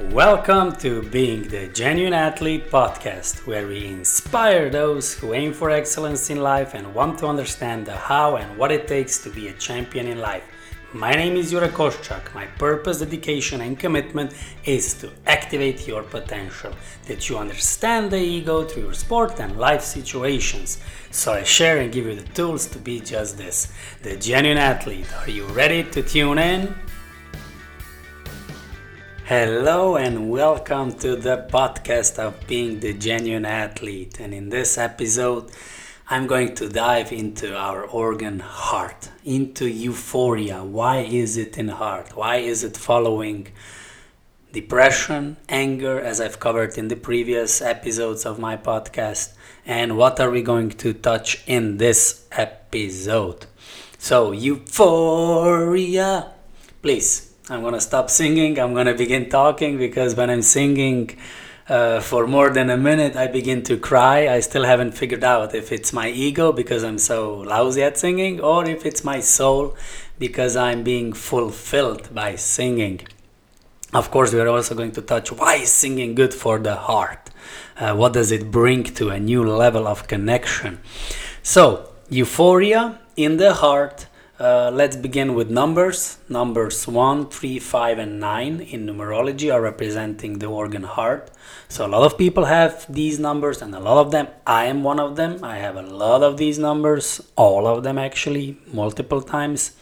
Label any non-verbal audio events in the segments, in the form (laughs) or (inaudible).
Welcome to Being the Genuine Athlete podcast, where we inspire those who aim for excellence in life and want to understand the how and what it takes to be a champion in life. My name is Jure Koschak. My purpose, dedication, and commitment is to activate your potential, that you understand the ego through your sport and life situations. So I share and give you the tools to be just this the genuine athlete. Are you ready to tune in? Hello and welcome to the podcast of being the genuine athlete. And in this episode, I'm going to dive into our organ heart, into euphoria. Why is it in heart? Why is it following depression, anger, as I've covered in the previous episodes of my podcast? And what are we going to touch in this episode? So, euphoria. Please, I'm gonna stop singing. I'm gonna begin talking because when I'm singing, uh, for more than a minute, I begin to cry. I still haven't figured out if it's my ego because I'm so lousy at singing or if it's my soul because I'm being fulfilled by singing. Of course, we are also going to touch why is singing good for the heart? Uh, what does it bring to a new level of connection? So, euphoria in the heart uh, let's begin with numbers. Numbers 1, 3, 5, and 9 in numerology are representing the organ heart. So, a lot of people have these numbers, and a lot of them, I am one of them. I have a lot of these numbers, all of them actually, multiple times.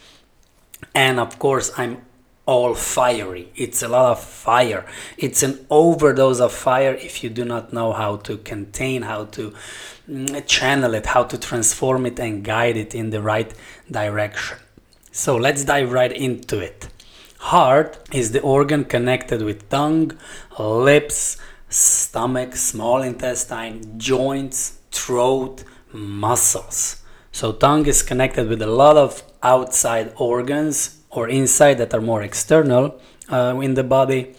And of course, I'm all fiery. It's a lot of fire. It's an overdose of fire if you do not know how to contain, how to mm, channel it, how to transform it and guide it in the right direction. So let's dive right into it. Heart is the organ connected with tongue, lips, stomach, small intestine, joints, throat, muscles. So tongue is connected with a lot of outside organs or inside that are more external uh, in the body.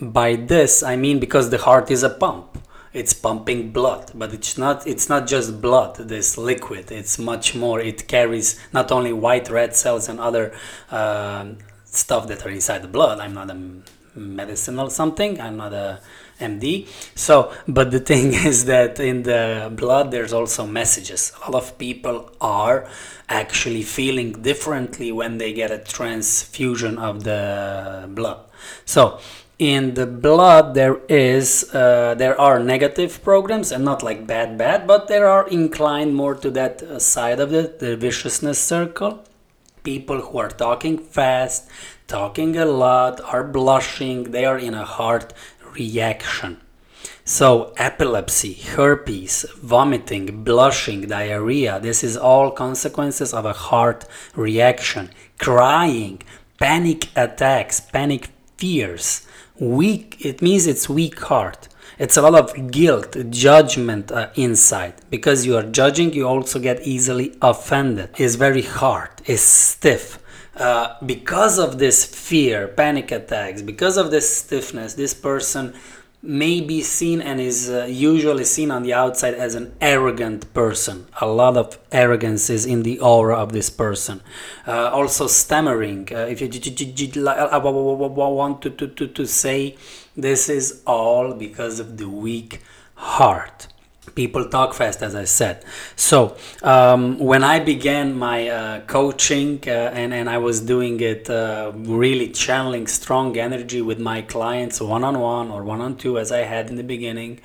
By this, I mean because the heart is a pump. It's pumping blood, but it's not. It's not just blood. This liquid. It's much more. It carries not only white red cells and other uh, stuff that are inside the blood. I'm not a medicinal something. I'm not a MD. So, but the (laughs) thing is that in the blood there's also messages. A lot of people are actually feeling differently when they get a transfusion of the blood. So, in the blood there is uh, there are negative programs and not like bad bad but there are inclined more to that uh, side of it the viciousness circle people who are talking fast talking a lot are blushing they are in a heart reaction. So, epilepsy, herpes, vomiting, blushing, diarrhea, this is all consequences of a heart reaction. Crying, panic attacks, panic fears, weak, it means it's weak heart. It's a lot of guilt, judgment uh, inside. Because you are judging, you also get easily offended. It's very hard, it's stiff uh, because of this fear, panic attacks, because of this stiffness, this person may be seen and is uh, usually seen on the outside as an arrogant person. A lot of arrogance is in the aura of this person. Uh, also, stammering. Uh, if you want to, to, to say, this is all because of the weak heart people talk fast as i said. So um, when i began my uh, coaching uh, and, and i was doing it uh, really channeling strong energy with my clients one-on-one or one-on-two as i had in the beginning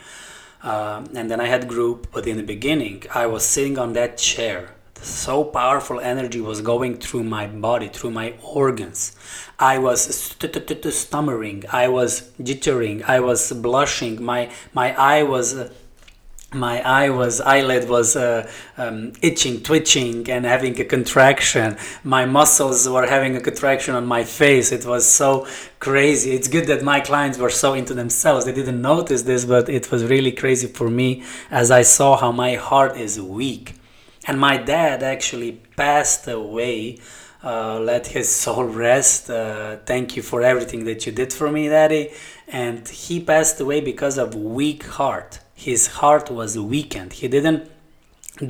uh, and then i had group but in the beginning i was sitting on that chair. So powerful energy was going through my body through my organs. I was stammering i was jittering. I was blushing. My my eye was uh, my eye was eyelid was uh, um, itching twitching and having a contraction. My muscles were having a contraction on my face. It was so crazy. It's good that my clients were so into themselves. They didn't notice this but it was really crazy for me as i saw how my heart is weak. And my dad actually passed away. Uh, let his (laughs) soul rest. Uh, thank you for everything that you did for me, Daddy. And he passed away because of weak heart his heart was weakened. He didn't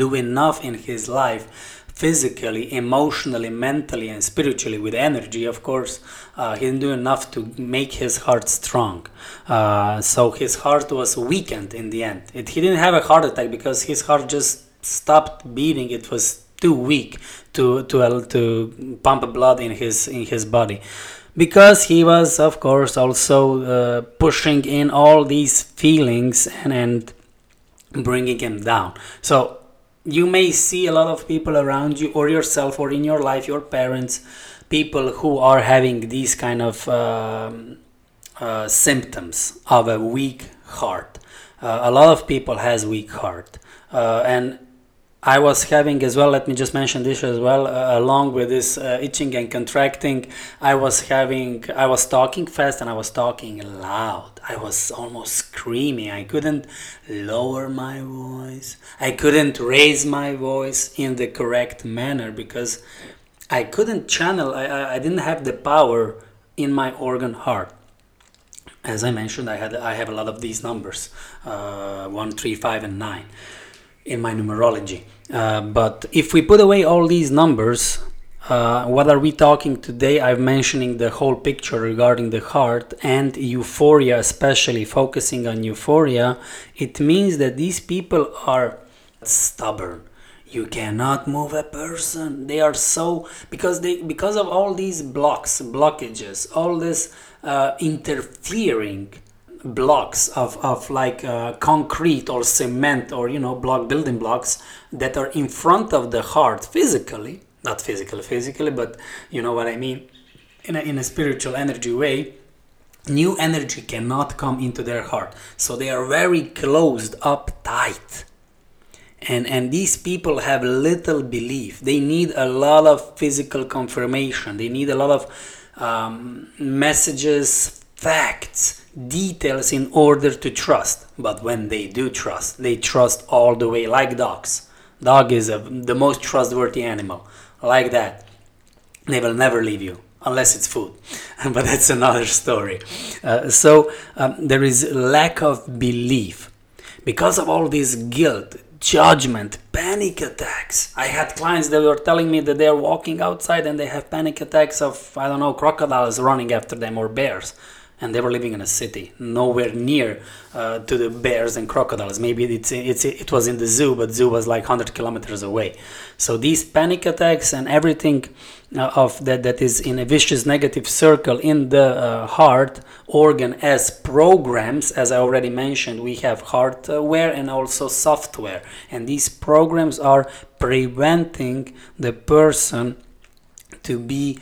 do enough in his life physically, emotionally, mentally, and spiritually with energy, of course, uh, he didn't do enough to make his heart strong. Uh, so his heart was weakened in the end. It, he didn't have a heart attack because his heart just stopped beating. It was too weak to to to pump blood in his in his body because he was of course also uh, pushing in all these feelings and and bringing him down. So you may see a lot of people around you or yourself or in your life your parents people who are having these kind of um, uh, symptoms of a weak heart. Uh, a lot of people has weak heart. Uh, and I was having as well, let me just mention this as well, uh, along with this uh, itching and contracting, I was having, I was talking fast and I was talking loud. I was almost screaming. I couldn't lower my voice. I couldn't raise my voice in the correct manner because I couldn't channel, I, I, I didn't have the power in my organ heart as I mentioned, I had I have a lot of these numbers, uh, one, three, five, and nine in my numerology. Uh, but if we put away all these numbers, uh, what are we talking today? I'm mentioning the whole picture regarding the heart and euphoria, especially focusing on euphoria. It means that these people are stubborn. You cannot move a person. They are so because they because of all these blocks, blockages, all this uh, interfering blocks of, of like uh, concrete or cement or you know block building blocks that are in front of the heart physically not physically physically but you know what i mean in a, in a spiritual energy way new energy cannot come into their heart. So they are very closed up tight. And and these people have little belief. They need a lot of physical confirmation. They need a lot of um, messages facts details in order to trust. But when they do trust, they trust all the way, like dogs. Dog is a, the most trustworthy animal, like that. They will never leave you unless it's food, (laughs) but that's another story. Uh, so um, there is lack of belief because of all this guilt, judgment, panic attacks. I had clients that were telling me that they're walking outside and they have panic attacks of I don't know crocodiles running after them or bears and they were living in a city, nowhere near uh, to the bears and crocodiles. Maybe it's, it's, it was in the zoo, but zoo was like 100 kilometers away. So these panic attacks and everything uh, of that that is in a vicious negative circle in the uh, heart organ as programs, as I already mentioned, we have hardware and also software, and these programs are preventing the person to be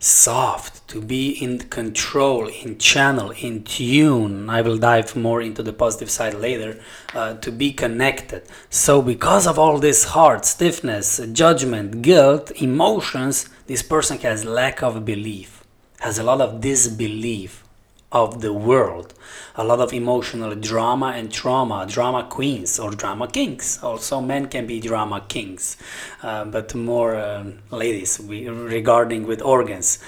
soft, to be in control, in channel, in tune. I will dive more into the positive side later. Uh, to be connected. So, because of all this hard stiffness, judgment, guilt, emotions, this person has lack of belief, has a lot of disbelief of the world. A lot of emotional drama and trauma, drama queens or drama kings. Also, men can be drama kings, uh, but more uh, ladies we, regarding with organs.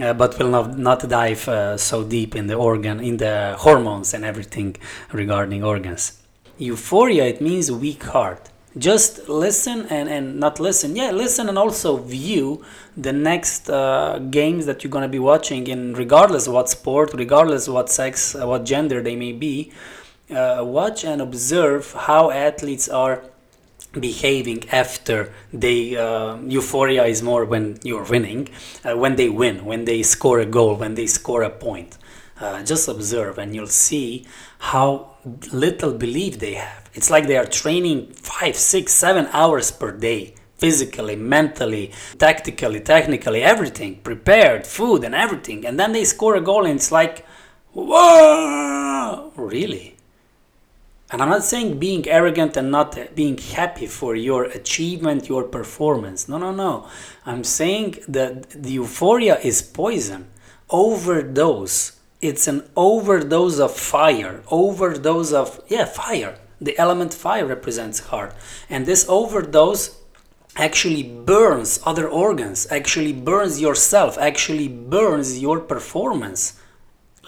Uh, but we'll not, not dive uh, so deep in the organ, in the hormones and everything regarding organs. Euphoria, it means weak heart just listen and, and not listen yeah listen and also view the next uh, games that you're going to be watching in regardless what sport regardless what sex uh, what gender they may be uh, watch and observe how athletes are behaving after they uh, euphoria is more when you're winning uh, when they win when they score a goal when they score a point uh, just observe and you'll see how little belief they have. It's like they are training five, six, seven hours per day, physically, mentally, tactically, technically, everything, prepared, food, and everything. And then they score a goal, and it's like, whoa, really? And I'm not saying being arrogant and not being happy for your achievement, your performance. No, no, no. I'm saying that the euphoria is poison. Overdose it's an overdose of fire, overdose of, yeah, fire. The element fire represents heart. And this overdose actually burns other organs, actually burns yourself, actually burns your performance.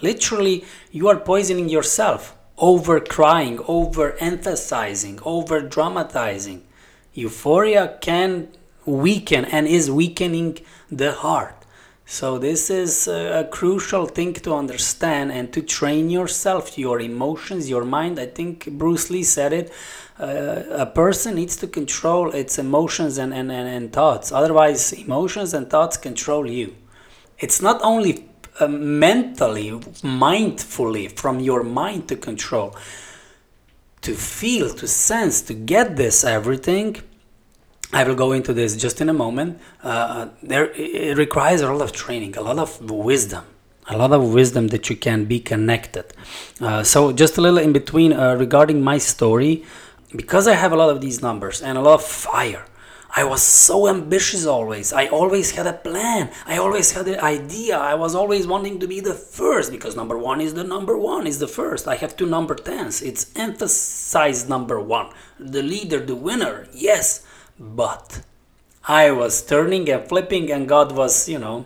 Literally, you are poisoning yourself, over crying, over emphasizing, over dramatizing. Euphoria can weaken and is weakening the heart. So this is a, crucial thing to understand and to train yourself, your emotions, your mind. I think Bruce Lee said it. Uh, a person needs to control its emotions and, and, and, and, thoughts. Otherwise, emotions and thoughts control you. It's not only uh, mentally, mindfully, from your mind to control. To feel, to sense, to get this everything I will go into this just in a moment. Uh, there, it requires a lot of training, a lot of wisdom, a lot of wisdom that you can be connected. Uh, so, just a little in between uh, regarding my story, because I have a lot of these numbers and a lot of fire. I was so ambitious always. I always had a plan. I always had an idea. I was always wanting to be the first because number one is the number one, is the first. I have two number tens. It's emphasized number one. The leader, the winner, yes but I was turning and flipping, and God was, you know,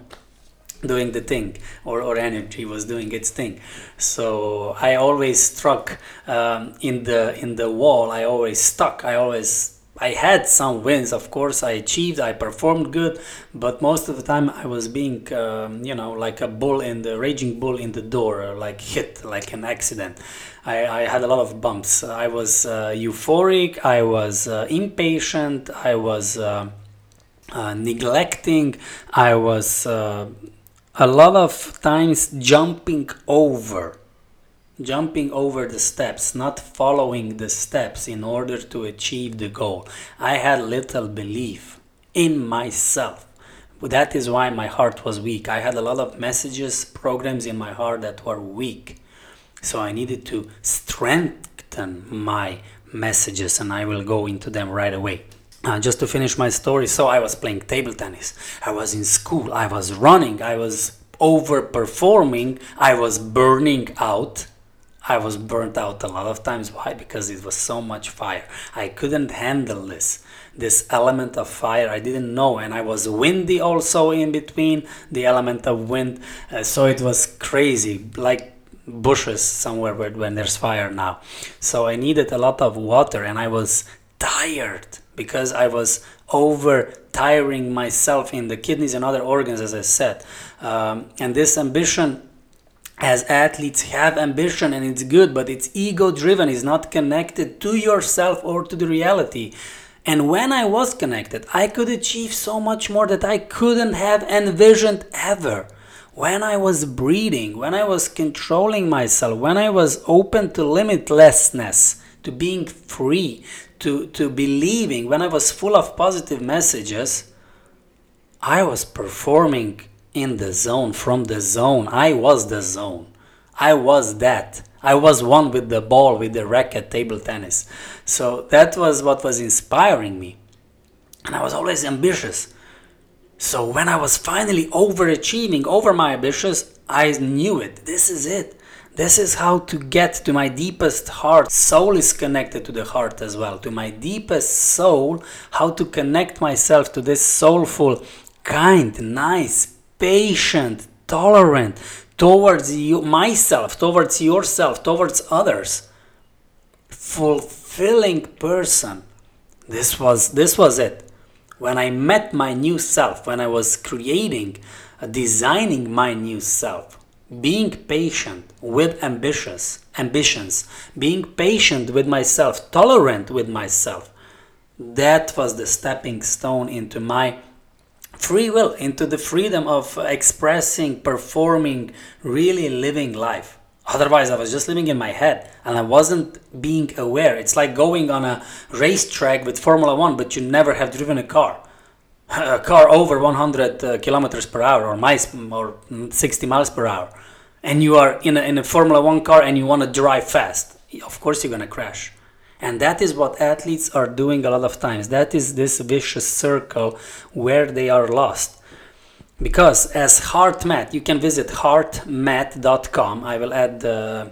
doing the thing, or, or energy was doing its thing. So I always struck um, in the in the wall. I always stuck. I always I had some wins, of course. I achieved, I performed good, but most of the time I was being, um, you know, like a bull in the raging bull in the door, like hit, like an accident. I, I had a lot of bumps. I was uh, euphoric, I was uh, impatient, I was uh, uh neglecting, I was uh, a lot of times jumping over jumping over the steps, not following the steps in order to achieve the goal. I had little belief in myself. That is why my heart was weak. I had a lot of messages, programs in my heart that were weak. So I needed to strengthen my messages, and I will go into them right away. Uh, just to finish my story, so I was playing table tennis. I was in school. I was running. I was overperforming. I was burning out I was burnt out a lot of times. Why? Because it was so much fire. I couldn't handle this. This element of fire, I didn't know, and I was windy also in between the element of wind. Uh, so it was crazy, like bushes somewhere where, when there's fire now. So I needed a lot of water, and I was tired because I was over tiring myself in the kidneys and other organs, as I said. Um, and this ambition as athletes have ambition and it's good, but it's ego driven, it's not connected to yourself or to the reality. And when I was connected, I could achieve so much more that I couldn't have envisioned ever. When I was breathing, when I was controlling myself, when I was open to limitlessness, to being free, to, to believing, when I was full of positive messages, I was performing in the zone, from the zone. I was the zone. I was that. I was one with the ball, with the racket, table tennis. So that was what was inspiring me. And I was always ambitious. So when I was finally overachieving over my ambitions, I knew it. This is it. This is how to get to my deepest heart. Soul is connected to the heart as well. To my deepest soul, how to connect myself to this soulful, kind, nice, patient, tolerant towards you, myself, towards yourself, towards others. Fulfilling person. This was this was it. When I met my new self, when I was creating, uh, designing my new self, being patient with ambitious ambitions, being patient with myself, tolerant with myself. That was the stepping stone into my free will, into the freedom of expressing, performing, really living life. Otherwise, I was just living in my head and I wasn't being aware. It's like going on a racetrack with Formula One, but you never have driven a car. A car over 100 uh, kilometers per hour or miles or 60 miles per hour. And you are in a, in a Formula One car and you want to drive fast. Of course, you're going to crash. And that is what athletes are doing a lot of times. That is this vicious circle where they are lost. Because as HeartMath, you can visit heartmath.com. I will add the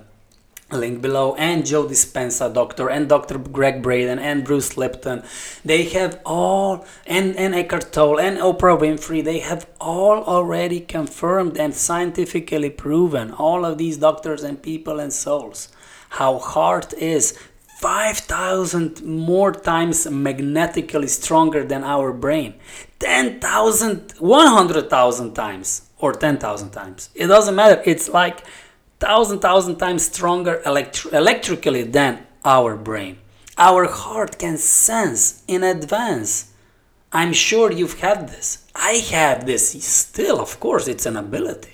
link below and Joe Dispenza doctor and Dr. Gregg Braden and Bruce Lipton they have all and and Eckhart Tolle and Oprah Winfrey they have all already confirmed and scientifically proven all of these doctors and people and souls how heart is 5,000 more times magnetically stronger than our brain. 10,000, 100,000 times, or 10,000 times. It doesn't matter. It's like 1,000, 1,000 times stronger electri- electrically than our brain. Our heart can sense in advance. I'm sure you've had this. I have this still, of course, it's an ability.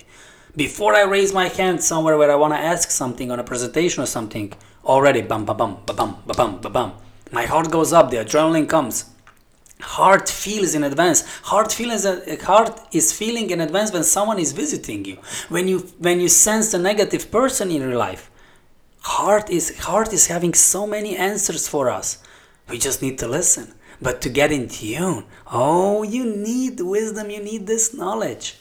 Before I raise my hand somewhere where I want to ask something on a presentation or something, already bum bum bum bum bum ba bum bum. My heart goes up, the adrenaline comes. Heart feels in advance. Heart feels uh, heart is feeling in advance when someone is visiting you. When you when you sense a negative person in your life, heart is heart is having so many answers for us. We just need to listen. But to get in tune, oh, you need wisdom. You need this knowledge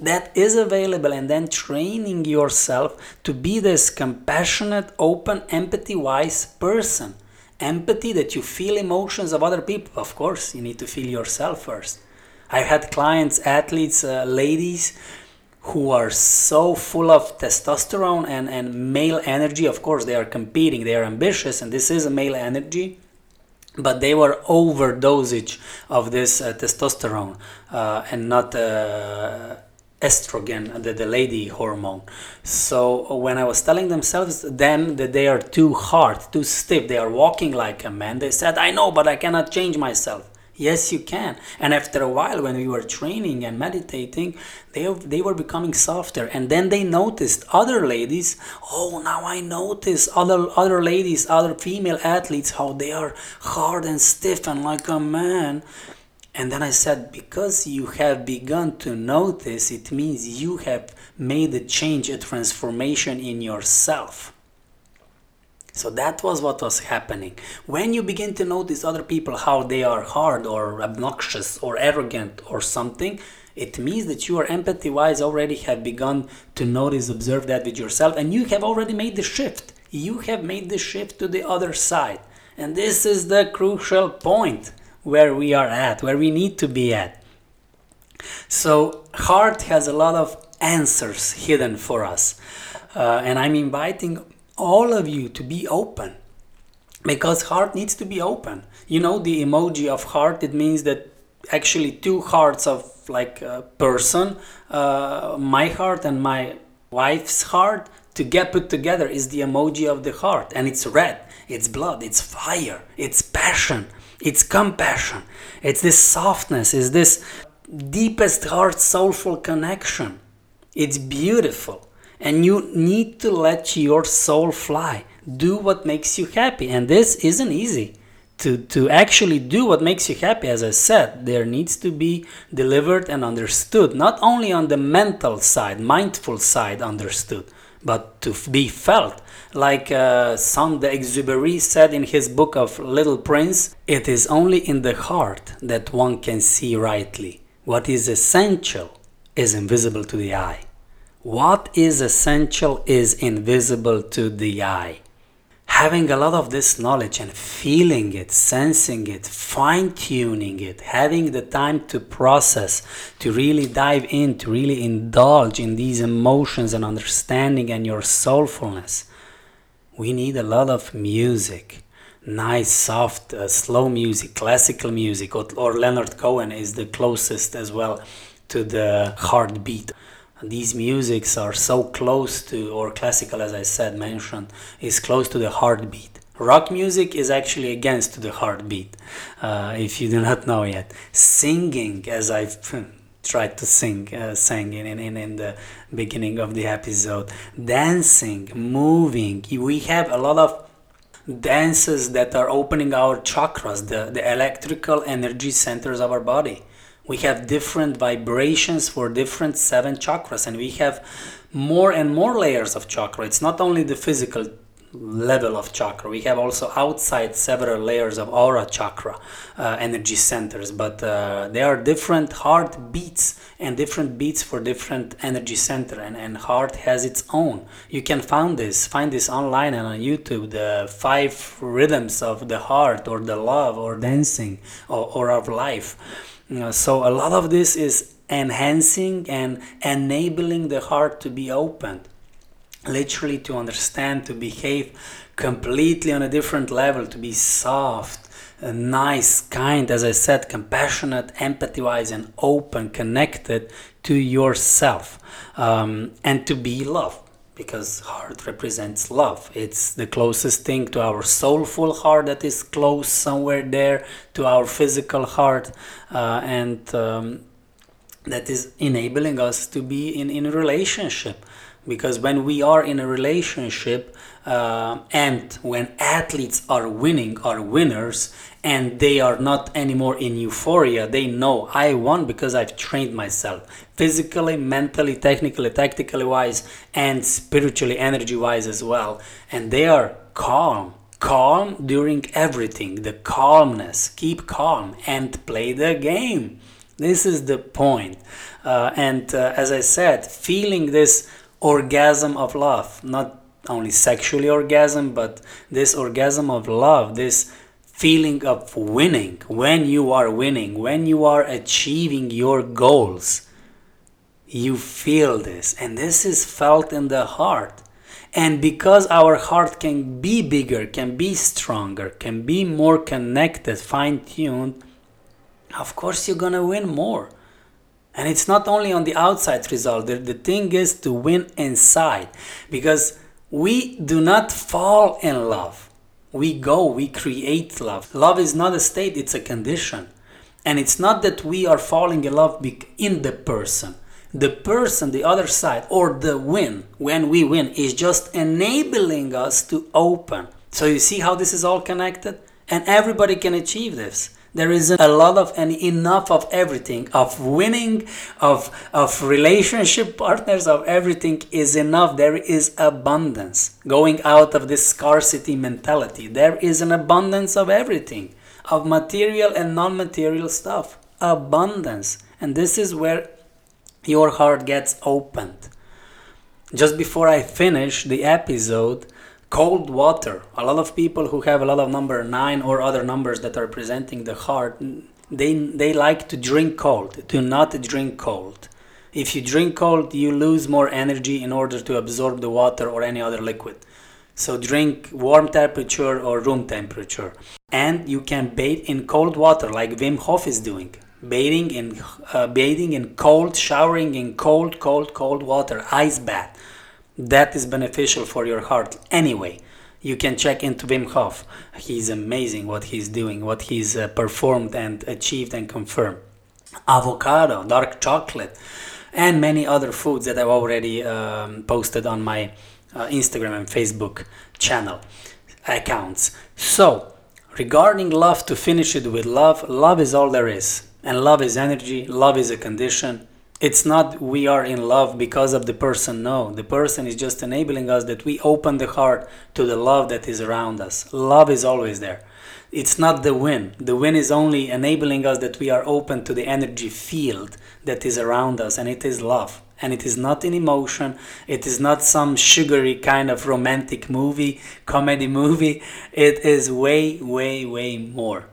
that is available and then training yourself to be this compassionate, open, empathy wise person. Empathy that you feel emotions of other people. Of course, you need to feel yourself first. I've had clients, athletes, uh, ladies who are so full of testosterone and, and male energy. Of course, they are competing, they are ambitious, and this is a male energy but they were overdosage of this uh, testosterone uh, and not uh, estrogen, the, the lady hormone. So when I was telling themselves then that they are too hard, too stiff, they are walking like a man, they said, I know, but I cannot change myself. Yes, you can. And after a while, when we were training and meditating, they, they were becoming softer. And then they noticed other ladies. Oh, now I notice other other ladies, other female athletes, how they are hard and stiff and like a man. And then I said, because you have begun to notice, it means you have made a change, a transformation in yourself. So that was what was happening. When you begin to notice other people how they are hard or obnoxious or arrogant or something, it means that you are empathy wise already have begun to notice, observe that with yourself, and you have already made the shift. You have made the shift to the other side. And this is the crucial point where we are at, where we need to be at. So, heart has a lot of answers hidden for us. Uh, and I'm inviting all of you to be open because heart needs to be open. You know, the emoji of heart, it means that actually two hearts of like a person, uh, my heart and my wife's heart, to get put together is the emoji of the heart. And it's red, it's blood, it's fire, it's passion it's compassion. It's this softness. It's this deepest heart soulful connection. It's beautiful. And you need to let your soul fly. Do what makes you happy. And this isn't easy. To, to actually do what makes you happy, as I said, there needs to be delivered and understood, not only on the mental side, mindful side, understood, but to be felt. Like uh, Saint-Exupéry said in his book of Little Prince, it is only in the heart that one can see rightly. What is essential is invisible to the eye. What is essential is invisible to the eye having a lot of this knowledge and feeling it, sensing it, fine tuning it, having the time to process, to really dive in, to really indulge in these emotions and understanding and your soulfulness. We need a lot of music. Nice, soft, uh, slow music, classical music, or, or Leonard Cohen is the closest as well to the heartbeat. These musics are so close to or classical as i said mentioned is close to the heartbeat. Rock music is actually against the heartbeat uh, if you do not know yet. Singing as i've (laughs) tried to sing uh, sang in, in, in the beginning of the episode. Dancing moving. We have a lot of dances that are opening our chakras the, the electrical energy centers of our body. We have different vibrations for different seven chakras and we have more and more layers of chakra. It's not only the physical level of chakra. We have also outside several layers of aura chakra uh, energy centers but uh, there are different heart beats and different beats for different energy center and, and heart has its own. You can find this find this online and on youtube the five rhythms of the heart or the love or dancing or, or of life. Know, so a lot of this is enhancing and enabling the heart to be opened. Literally to understand, to behave completely on a different level, to be soft, uh, nice, kind, as I said, compassionate, empathy wise, and open, connected to yourself, um, and to be loved because heart represents love. It's the closest thing to our soulful heart that is close somewhere there to our physical heart, uh, and um, that is enabling us to be in in a relationship. Because when we are in a relationship, uh, and when athletes are winning, are winners, and they are not anymore in euphoria, they know I won because I've trained myself physically, mentally, technically, tactically wise, and spiritually, energy wise as well. And they are calm, calm during everything, the calmness, keep calm and play the game. This is the point. Uh, and uh, as I said, feeling this orgasm of love, not only sexually orgasm, but this orgasm of love, this feeling of winning, when you are winning, when you are achieving your goals, you feel this, and this is felt in the heart. And because our heart can be bigger, can be stronger, can be more connected, fine tuned, of course you're gonna win more. And it's not only on the outside result, the, the thing is to win inside because we do not fall in love. We go, we create love. Love is not a state, it's a condition. And it's not that we are falling in love in the person. The person, the other side, or the win, when we win, is just enabling us to open. So you see how this is all connected? And everybody can achieve this. There is a lot of and enough of everything, of winning, of, of relationship partners, of everything is enough. There is abundance. Going out of this scarcity mentality, there is an abundance of everything, of material and non material stuff. Abundance. And this is where your heart gets opened. Just before I finish the episode, cold water. A lot of people who have a lot of number 9 or other numbers that are presenting the heart they they like to drink cold. Do not drink cold. If you drink cold you lose more energy in order to absorb the water or any other liquid. So drink warm temperature or room temperature. And you can bathe in cold water like Wim Hof is doing. Bathing in uh, bathing in cold showering in cold cold cold water ice bath that is beneficial for your heart anyway you can check into Wim Hof. He's amazing what he's doing, what he's uh, performed and achieved and confirmed. Avocado, dark chocolate, and many other foods that I've already um, posted on my uh, Instagram and Facebook channel accounts. So, regarding love, to finish it with love, love is all there is. And love is energy, love is a condition, it's not we are in love because of the person no. The person is just enabling us that we open the heart to the love that is around us. Love is always there. It's not the win the win is only enabling us that we are open to the energy field that is around us and it is love. And it is not an emotion. It is not some sugary kind of romantic movie comedy movie. It is way way way more.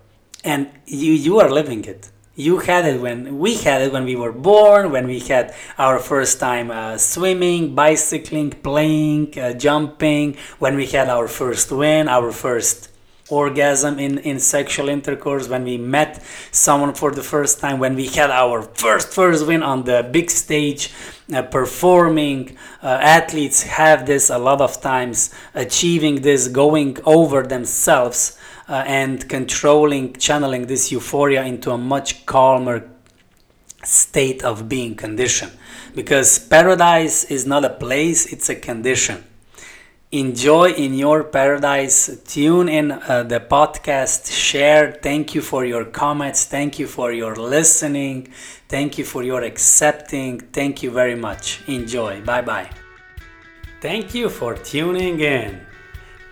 And you you are living it you had it when we had it when we were born when we had our first time uh, swimming bicycling playing uh, jumping when we had our first win our first orgasm in, in sexual intercourse when we met someone for the first time when we had our first first win on the big stage uh, performing uh, athletes have this a lot of times achieving this going over themselves uh, and controlling, channeling this euphoria into a much calmer state of being condition. Because paradise is not a place, it's a condition. Enjoy in your paradise. Tune in uh, the podcast, share. Thank you for your comments. Thank you for your listening. Thank you for your accepting. Thank you very much. Enjoy. Bye bye. Thank you for tuning in.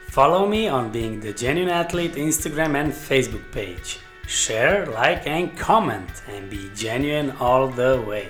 Follow me on Being the Genuine Athlete Instagram and Facebook page. Share, like, and comment, and be genuine all the way.